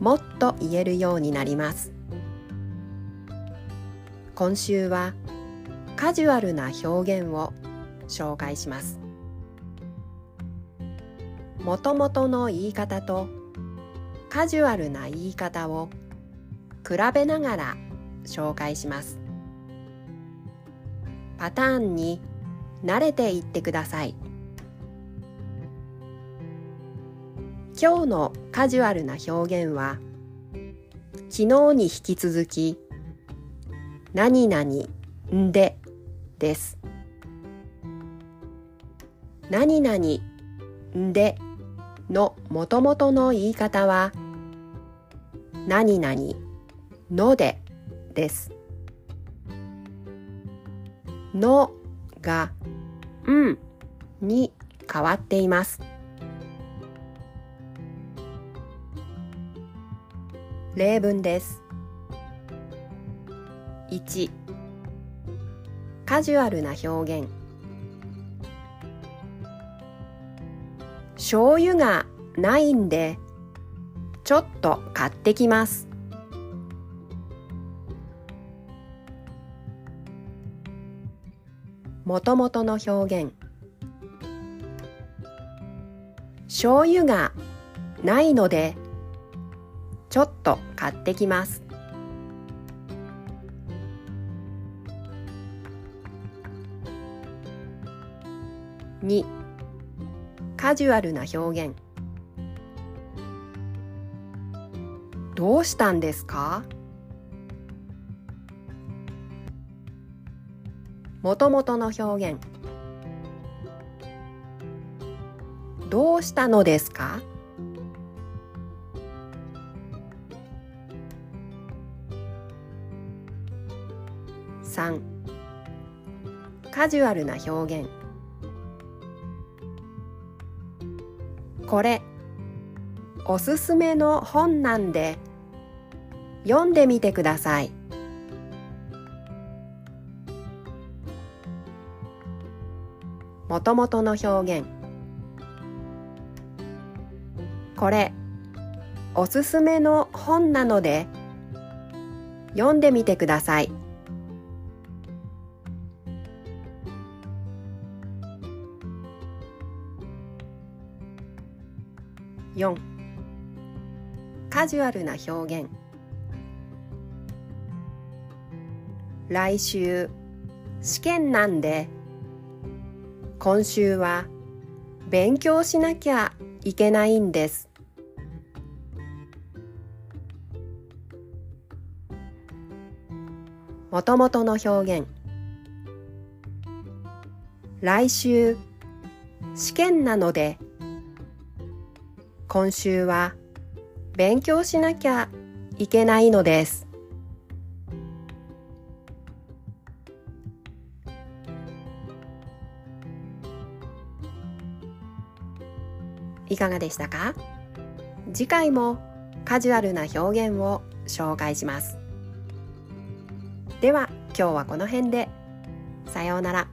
もっと言えるようになります。今週はカジュアルな表現を紹介します。もともとの言い方とカジュアルな言い方を比べながら紹介します。パターンに慣れていってください。今日のカジュアルな表現は昨日に引き続き何々んでです。何々んでのもともとの言い方は何々のでです。のがんに変わっています。例文です。1カジュアルな表現。醤油がないんでちょっと買ってきます。もともとの表現。醤油がないのでちょっと買ってきます。2カジュアルな表現。どうしたんですか？もともとの表現。どうしたのですか？3カジュアルな表現。これおすすめの本なんで読んでみてください。もともとの表現。これおすすめの本なので読んでみてください。4カジュアルな表現。来週試験なんで。今週は勉強しなきゃいけないんです。もともとの表現。来週試験なので。今週は勉強しなきゃいけないのです。いかがでしたか？次回もカジュアルな表現を紹介します。では今日はこの辺で。さようなら。